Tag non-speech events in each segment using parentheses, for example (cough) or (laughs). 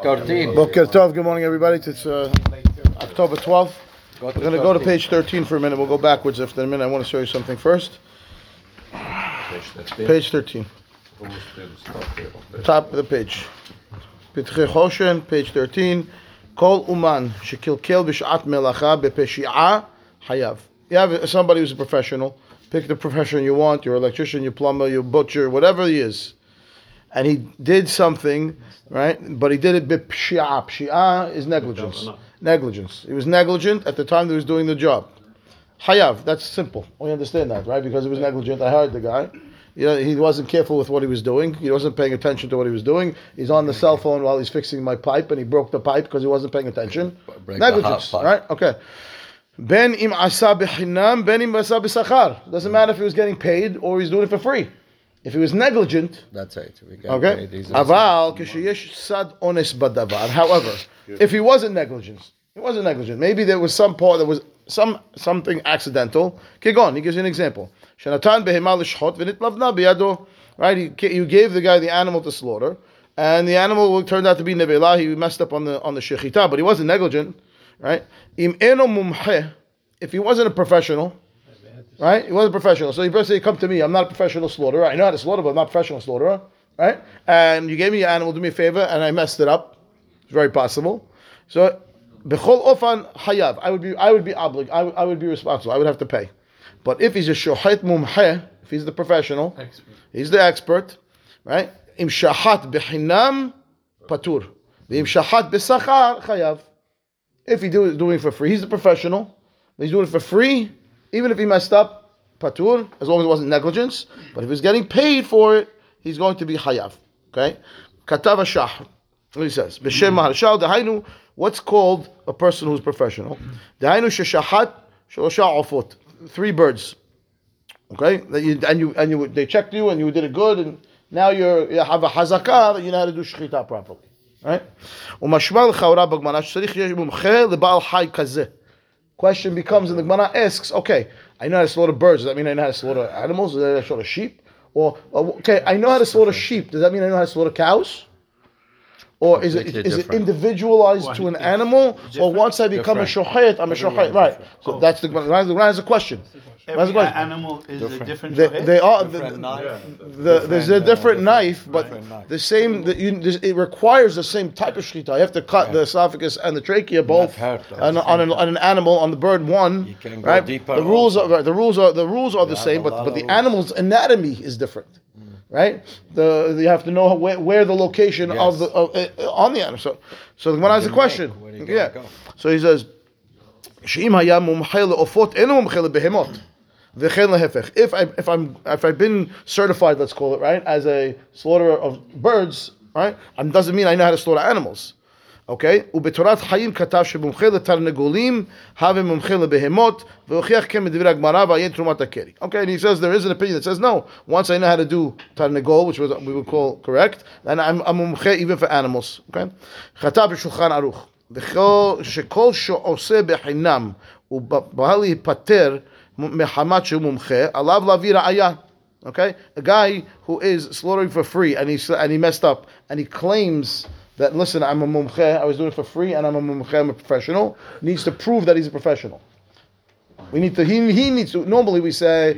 13. Boker Tov, good morning everybody. It's uh, October 12th. We're going to go to page 13 for a minute. We'll go backwards after a minute. I want to show you something first. Page 13. Top of the page. Pitche Choshen, page 13. Kol Uman, shekilkel b'shat melacha b'peshi'a hayav. You have somebody who's a professional. Pick the profession you want, your electrician, your plumber, your butcher, whatever he is. And he did something, right? But he did it b'pshi'a. Pshi'a Pshia is negligence. Negligence. He was negligent at the time that he was doing the job. Hayav, that's simple. We understand that, right? Because he was negligent. I hired the guy. You know, he wasn't careful with what he was doing. He wasn't paying attention to what he was doing. He's on the cell phone while he's fixing my pipe, and he broke the pipe because he wasn't paying attention. Break Negligence, right? Okay. Ben im asa b'chinam, ben im asa b'sachar. Doesn't matter if he was getting paid or he's doing it for free. If he was negligent, That's it. We Okay. paid. Aval ksheyesh sad ones badavar. However, if he wasn't negligent, he wasn't negligent. Maybe there was some part that was some something accidental. Kigon, he gives you an example. Shenatan behema l'shchot v'nitlavna biyado. Right, he, you gave the guy the animal to slaughter, and the animal turned out to be nevela. He messed up on the on the shechita, but he wasn't negligent. Right? Im eno mumche. If he wasn't a professional, right? He wasn't professional. So he basically come to me. I'm not a professional slaughterer. I know how to slaughter, but I'm not a professional slaughterer, right? And you gave me your animal, do me a favor, and I messed it up. It's very possible. So, bechol ofan hayav. I would be, I would be oblig. I, would- I would be responsible. I would have to pay. But if he's a shohet mumhe, if he's the professional, expert. he's the expert, right? Im shahat behinam patur. Im shahat besachar chayav. If he do doing it for free, he's the professional. He's doing it for free, even if he messed up, patur, as long as it wasn't negligence. But if he's getting paid for it, he's going to be hayav. Okay? Katav shah. What he says. B'shem maharshal dahainu. What's called a person who's professional? Dahainu sheshahat shlosha ofot. Three birds. Okay? That you, and you and you they checked you and you did it good and now you're you have a hazakah that you know how to do shechita properly. Right? ומשמע לכאורה בגמרא שצריך להיות מומחה לבעל חי כזה. Question becomes, and the Gemara asks, okay, I know how to slaughter birds. Does that mean I know how to slaughter animals? Does that mean I know how to slaughter sheep? Or, or, okay, I know how to slaughter sheep. Does that mean I know how to slaughter cows? Or is it Completely it different. individualized to an animal? Or once I become a shohet, I'm a shohet, right? So that's the Gemara. The Gemara has a question. That's Every the question. animal is a different They, they are Different the, knife. the, there's a different knife, but knife. the same. The, you, it requires the same type of shechita. You have to cut the esophagus and the trachea both hurt, that's on, on, an, on an animal on the bird one. You can go right? deeper The rules also. are the rules are the rules are the same, but but the animal's anatomy is different. Mm right? The you have to know where, where the location yes. of the of, uh, on the animal. So, so when I ask the question, yeah. Go? So he says, If I if I'm if I've been certified, let's call it right, as a slaughterer of birds, right, and doesn't mean I know how to slaughter animals. Okay? ובתורת חיים כתב שמומחה לתרנגולים, הווה מומחה לבהמות, והוכיח כן מדברי הגמרא ועיין תרומת הקרי. Okay, and he says there is an opinion that says no. Once I know how to do tarnegol, which was we would call correct, then I'm a מומחה even for animals. Okay? כתב בשולחן ערוך. וכל- שכל שעושה בחינם ובא להיפטר מחמת שהוא מומחה, עליו להביא ראיה. Okay, a guy who is slaughtering for free and he and he messed up and he claims that listen, I'm a mumche, I was doing it for free, and I'm a mumche, I'm a professional. Needs to prove that he's a professional. We need to. He, he needs to. Normally we say.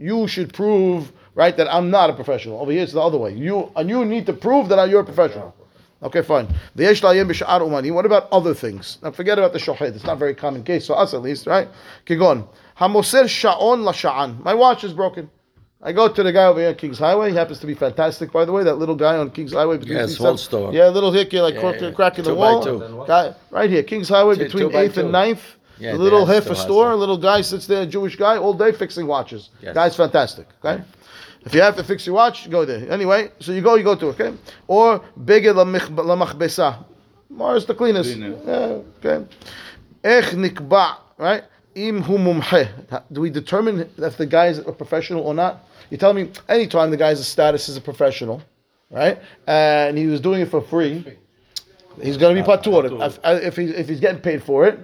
You should prove right that I'm not a professional. Over here it's the other way. You and you need to prove that you're a professional. Okay, fine. What about other things? Now forget about the shohet. It's not a very common case for us at least, right? Kigon. Hamoser sha'on la sha'an. My watch is broken. I go to the guy over here on King's Highway. He happens to be fantastic, by the way. That little guy on King's Highway. between wall Highway- store. Yeah, little hickey like Yeah, crack, yeah. crack in the wall. Guy, right here, King's Highway Two- between 8th and two. 9th. Yeah, the little heifer store, that. a little guy sits there, a Jewish guy, all day fixing watches. Yes. Guy's fantastic. Okay, if you have to fix your watch, go there. Anyway, so you go, you go to okay, or bege lamachbesa, Mars the cleanest. Yeah, okay. Ech nikba, right? Im. Do we determine if the guy is a professional or not? You tell me anytime the guy's status is a professional, right? And he was doing it for free. He's going to be patur. If, if, he, if he's getting paid for it,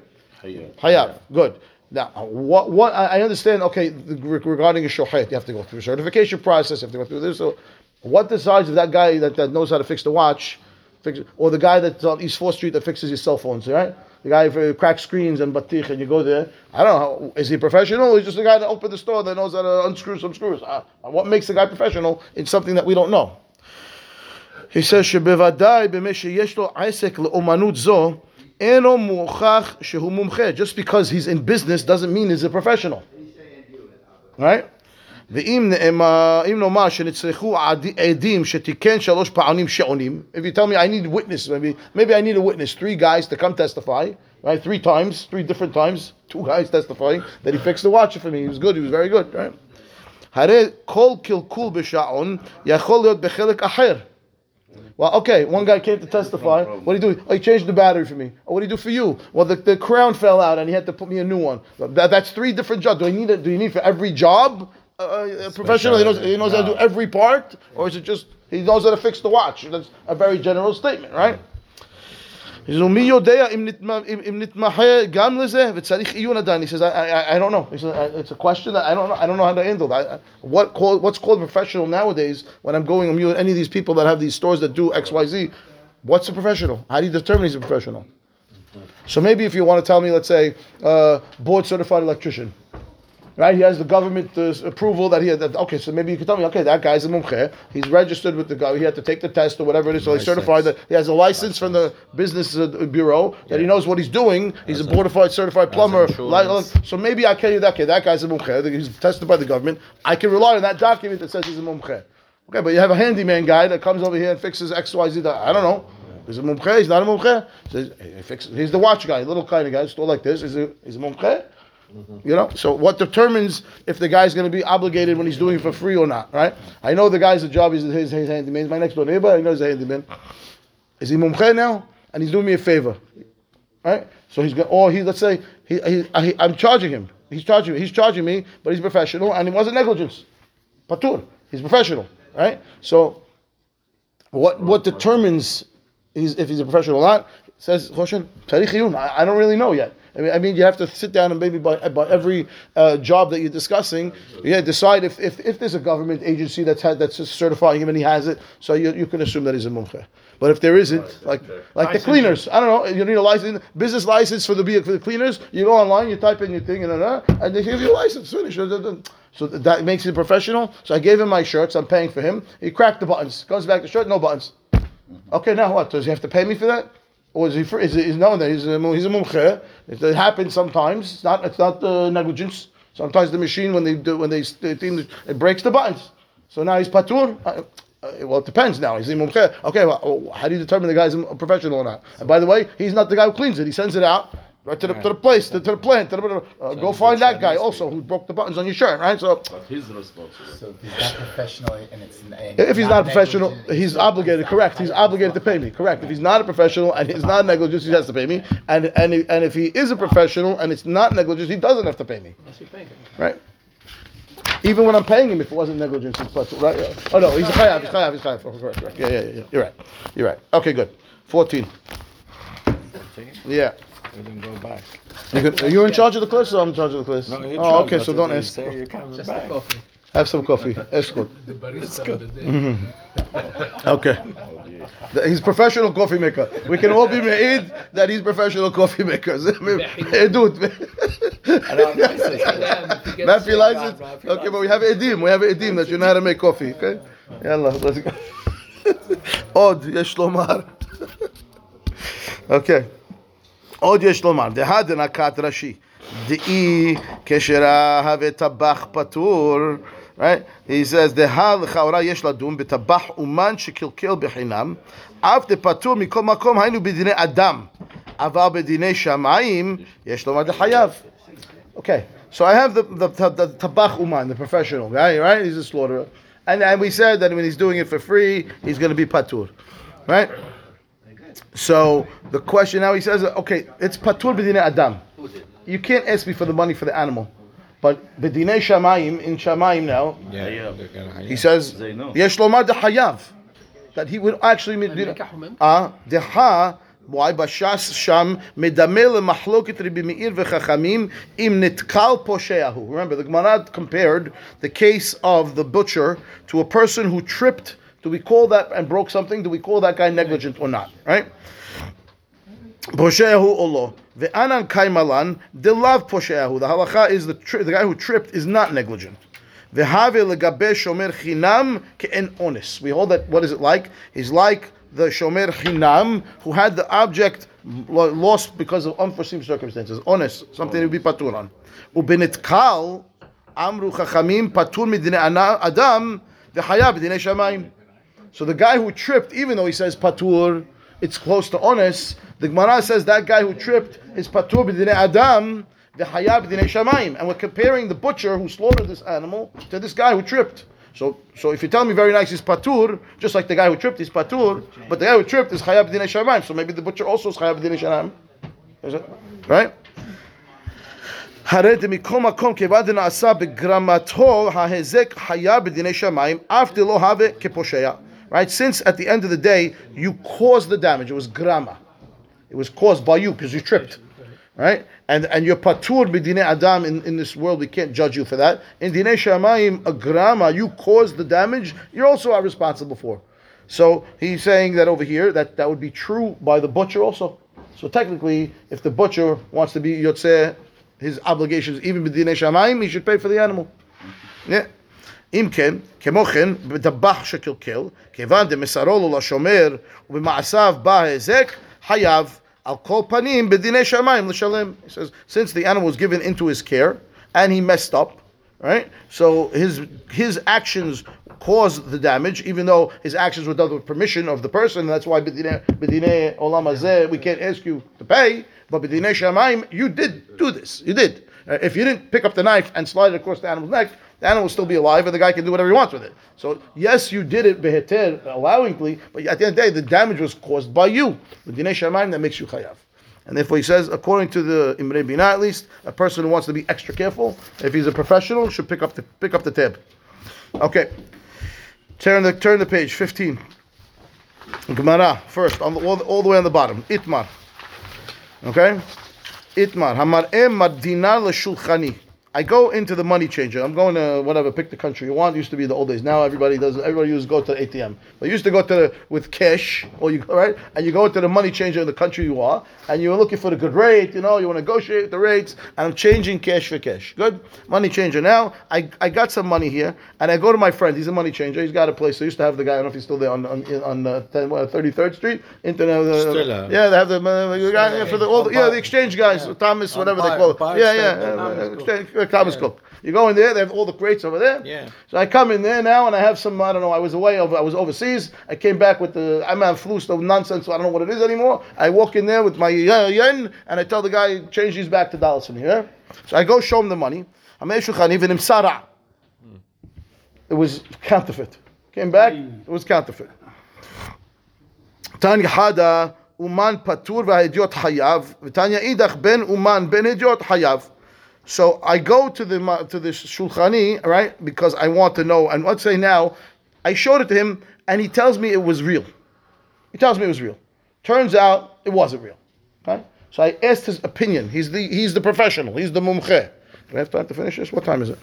Hayab. Good. Now, what what I understand? Okay, the- regarding a shohet, you have to go through a certification process. You have to go through this. So, What decides if that guy that, that knows how to fix the watch, fix, or the guy that's on East 4th Street that fixes your cell phones, right? The guy who cracks screens and batich, and you go there. I don't know. How, is he professional? Or is just the guy that opened the store that knows how to unscrew some screws? Uh, what makes the guy professional? It's something that we don't know. He says, שבוודאי במי שיש לו עסק לאומנות זו, אינו מוכח שהוא מומחה. Just because he's in business doesn't mean he's a professional. Right? ואם נאמר שנצרכו עדים שתיקן שלוש פעמים שעונים, if you tell me I need witness, maybe, maybe I need a witness, three guys to come testify, right? Three times, three different times, two guys testifying that he fixed the watch for me. He was good, he was very good, right? הרי כל קלקול בשעון יכול להיות בחלק אחר. Well, okay, one guy came to testify. What did he do? Oh, he changed the battery for me. Oh, what did he do for you? Well, the, the crown fell out and he had to put me a new one. That, that's three different jobs. Do I need it? Do you need for every job? uh, uh, a, professional? He knows, he knows no. how to do every part, or is it just he knows how to fix the watch? That's a very general statement, right? He says, I, I, I don't know. Says, it's a question that I don't know. I don't know how to handle that. What call, what's called professional nowadays when I'm going, I'm you any of these people that have these stores that do X, Y, Z. What's a professional? How do you determine he's a professional? So maybe if you want to tell me, let's say, uh, board certified electrician right? He has the government uh, approval that he had. That, okay, so maybe you can tell me, okay, that guy's a mumche. He's registered with the guy. He had to take the test or whatever it is. So he's certified that he has a license from the business uh, bureau that he knows what he's doing. He's a board certified certified plumber. Insurance. so maybe I tell you that okay, that guy's a mumche. He's tested by the government. I can rely on that document that says he's a mumche. Okay, but you have a handyman guy that comes over here and fixes X, Y, Z. I don't know. He's a mumche. He's not a mumche. Says he fixes. He's the watch guy, little kind of guy, store like this. Is a he's a mumche. Mm-hmm. You know, so what determines if the guy's going to be obligated when he's doing it for free or not, right? I know the guy's a job is his, his handyman. He's my next door neighbor. I know he's a handyman. Is he mumche now? And he's doing me a favor, right? So he's going, or he, let's say, he, he, I, I'm charging him. He's charging me. He's charging me, but he's professional and he wasn't negligence. Patur. He's professional, right? So what what determines he's, if he's a professional or not? Says Choshen, I, I don't really know yet. I mean, I mean, you have to sit down and maybe by, by every uh, job that you're discussing, yeah, decide if, if, if there's a government agency that's had, that's certifying him and he has it, so you, you can assume that he's a mumche. But if there isn't, like like the cleaners, I don't know, you need a license, business license for the for the cleaners. You go online, you type in your thing, and and they give you a license. Finish. So that makes a professional. So I gave him my shirts. I'm paying for him. He cracked the buttons. Goes back to shirt, no buttons. Okay, now what? Does he have to pay me for that? Or is he? Is he known that he's a he's a mumche? It happens sometimes. It's not it's not uh, negligence. Sometimes the machine when they do when they, they it breaks the buttons. So now he's patur. Uh, uh, well, it depends now. He's a mumche. Okay, well, how do you determine the guy's a professional or not? And by the way, he's not the guy who cleans it. He sends it out right to the, to the place, to, to the plant. To the, uh, go find that guy also who broke the buttons on your shirt, right? So He's responsible. So if he's not professional and it's and if he's not a professional, negligent, he's obligated. Correct. He's obligated to pay me. Correct. If he's not a professional and he's not negligent, he has to pay me. And and and if he is a professional and it's not negligent, he doesn't have to pay me. Right. Even when I'm paying him, if it wasn't negligence, it's plus, right? Oh no, he's a chayav. He's chayav. He's chayav. Oh, correct. Correct. Yeah, yeah, yeah. You're right. You're right. Okay, good. Fourteen. Yeah. We didn't go back. You are you in charge of the place or I'm in charge of the place? No, oh, okay, so don't ask. say you're coming Just back. coffee. Have some coffee. Escort. (laughs) The barista of the day. (laughs) Okay. He's professional coffee maker. We can all be made that he's professional coffee makers. (laughs) hey, dude. I don't. Yeah, Matthew Okay, but we have edim. We have edim that you know how to make coffee. Okay. Yalla, let's go. Oh, Odd, yes, Okay. עוד יש לומר. דהד נקת רש"י. דאי כאשר אהב טבח פטור. Right? He says, דהה לכאורה יש לדון בטבח אומן שקלקל בחינם, אף דפטור מכל מקום, היינו בדיני אדם. אבל בדיני שמיים, יש לומר דחייב. Okay, so I have the the, the, the tabach uman, the professional guy, right? He's a slaughterer, and and we said that when he's doing it for free, he's going to be patur, right? So the question now he says, okay, it's patur b'dinei adam. You can't ask me for the money for the animal, but b'dinei shamayim in shamayim now, Yeah, yeah. they're gonna- he says yesh lomar dehayav, that he would actually ah deha. Why? בש"ס שם מדמה למחלוקת רבי מאיר וחכמים אם נתקל פושעהו. Remember, the Gemara compared the case of the butcher to a person who tripped do we call that and broke something? Do we call that guy negligent or not? Right? Posheahu olo. Kaimalan delav posheahu. The halacha is the tri- the guy who tripped is not negligent. Vehave legabe shomer chinam ke'en onis. We hold that. What is it like? He's like the shomer chinam who had the object lost because of unforeseen circumstances. Onis, something to be patur on. Ubenitkal amru chachamim patur midine adam v'chayav b'dinei shamayim. So the guy who tripped, even though he says patur, it's close to honest. The Gemara says that guy who tripped is patur b'dinei adam, the hayab b'dinei shamayim, and we're comparing the butcher who slaughtered this animal to this guy who tripped. So, so if you tell me very nice, he's patur, just like the guy who tripped is patur, but the guy who tripped is hayab b'dinei shamayim. So maybe the butcher also is hayab b'dinei shamayim. Is it right? הרי דמכל מקום כיוון דנעשה בגרמתו ההזק חיה בדיני שמיים, אף דלא הווה כפושע. Right? Since at the end of the day, you caused the damage. It was grama. It was caused by you because you tripped. Right? And and you're patur b'dinei adam in, in this world. We can't judge you for that. In dinei shamayim, a grama, you caused the damage. You're also are responsible for. So he's saying that over here that that would be true by the butcher also. So technically, if the butcher wants to be yotzeh, his obligations even b'dinei shamayim, he should pay for the animal. Yeah. אם כן, כמו כן, בטבח שקלקל, כיוון דמסרו לו לשומר, ובמעשיו בא ההיזק, חייב על כל פנים בדיני שמיים לשלם. He says, since the animal was given into his care, and he messed up, right? So his his actions caused the damage, even though his actions were done with permission of the person. That's why b'dinei b'dinei olam hazeh, we can't ask you to pay, but b'dinei shamayim, you did do this. You did. Uh, if you didn't pick up the knife and slide it across the animal's neck, the animal will still be alive, and the guy can do whatever he wants with it. So yes, you did it beheter, allowingly, but at the end of the day, the damage was caused by you. B'dinei shamayim, that makes you chayav. And therefore, he says, according to the Imre Bina, at least, a person who wants to be extra careful, if he's a professional, should pick up the pick up the tab. Okay, turn the turn the page, fifteen. Gemara first, on the, all, all the way on the bottom. Itmar. Okay, איתמר, המראה מדינה לשולחני. I go into the money changer. I'm going to whatever, pick the country you want. It used to be the old days. Now everybody does. Everybody used to go to the ATM. But used to go to the, with cash, or you go right, and you go into the money changer in the country you are, and you're looking for the good rate. You know, you want to negotiate the rates, and I'm changing cash for cash. Good money changer. Now I, I got some money here, and I go to my friend. He's a money changer. He's got a place. I used to have the guy. I don't know if he's still there on on, on uh, 10, what, 33rd Street. Into the, uh, yeah, they have the, uh, guy yeah, for the all the, yeah the exchange guys, Thomas, whatever they call it. Bar Yeah, yeah, uh, uh, Thomas Thomas Cook. You go in there, they have all the crates over there. Yeah. So I come in there now, and I have some. I don't know. I was away. Over, I was overseas. I came back with the. I'm on flu stuff nonsense. So I don't know what it is anymore. I walk in there with my yen, and I tell the guy change these back to dollars from here. So I go show him the money. Amei shulchan, even im sara. It was counterfeit. Came back. It was counterfeit. Tanya hada uman patur v'haidiot hayav. Tanya idach ben uman ben idiot hayav. So I go to the ma- to the shulchani, right? Because I want to know. And let's say now, I showed it to him, and he tells me it was real. He tells me it was real. Turns out it wasn't real. Okay. So I asked his opinion. He's the he's the professional. He's the mumche. Do I have time to finish this? What time is it?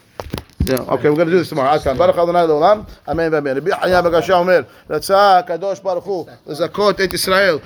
Yeah, okay, we're going to do this tomorrow. עד כאן. ברוך אדוני לעולם, אמן ואמן. רבי חיה בגשה אומר, רצה הקדוש ברוך הוא לזכות את ישראל.